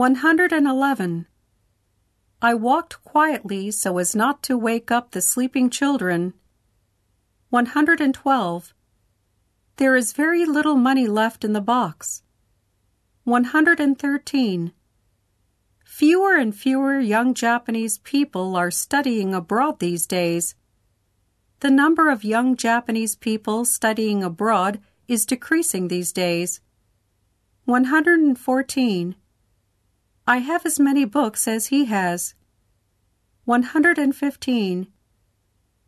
111. I walked quietly so as not to wake up the sleeping children. 112. There is very little money left in the box. 113. Fewer and fewer young Japanese people are studying abroad these days. The number of young Japanese people studying abroad is decreasing these days. 114. I have as many books as he has. 115.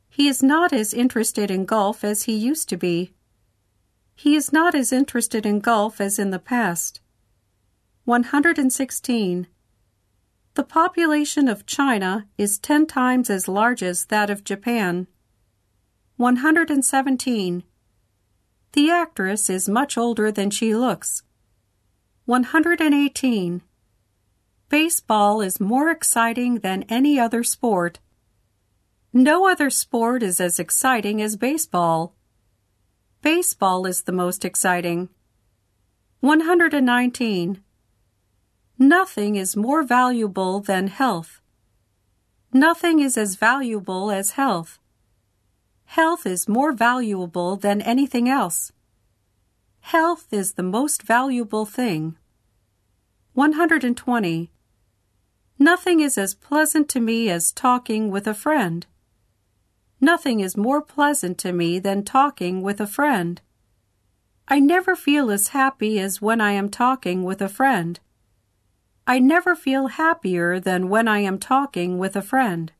He is not as interested in golf as he used to be. He is not as interested in golf as in the past. 116. The population of China is ten times as large as that of Japan. 117. The actress is much older than she looks. 118. Baseball is more exciting than any other sport. No other sport is as exciting as baseball. Baseball is the most exciting. 119. Nothing is more valuable than health. Nothing is as valuable as health. Health is more valuable than anything else. Health is the most valuable thing. 120. Nothing is as pleasant to me as talking with a friend. Nothing is more pleasant to me than talking with a friend. I never feel as happy as when I am talking with a friend. I never feel happier than when I am talking with a friend.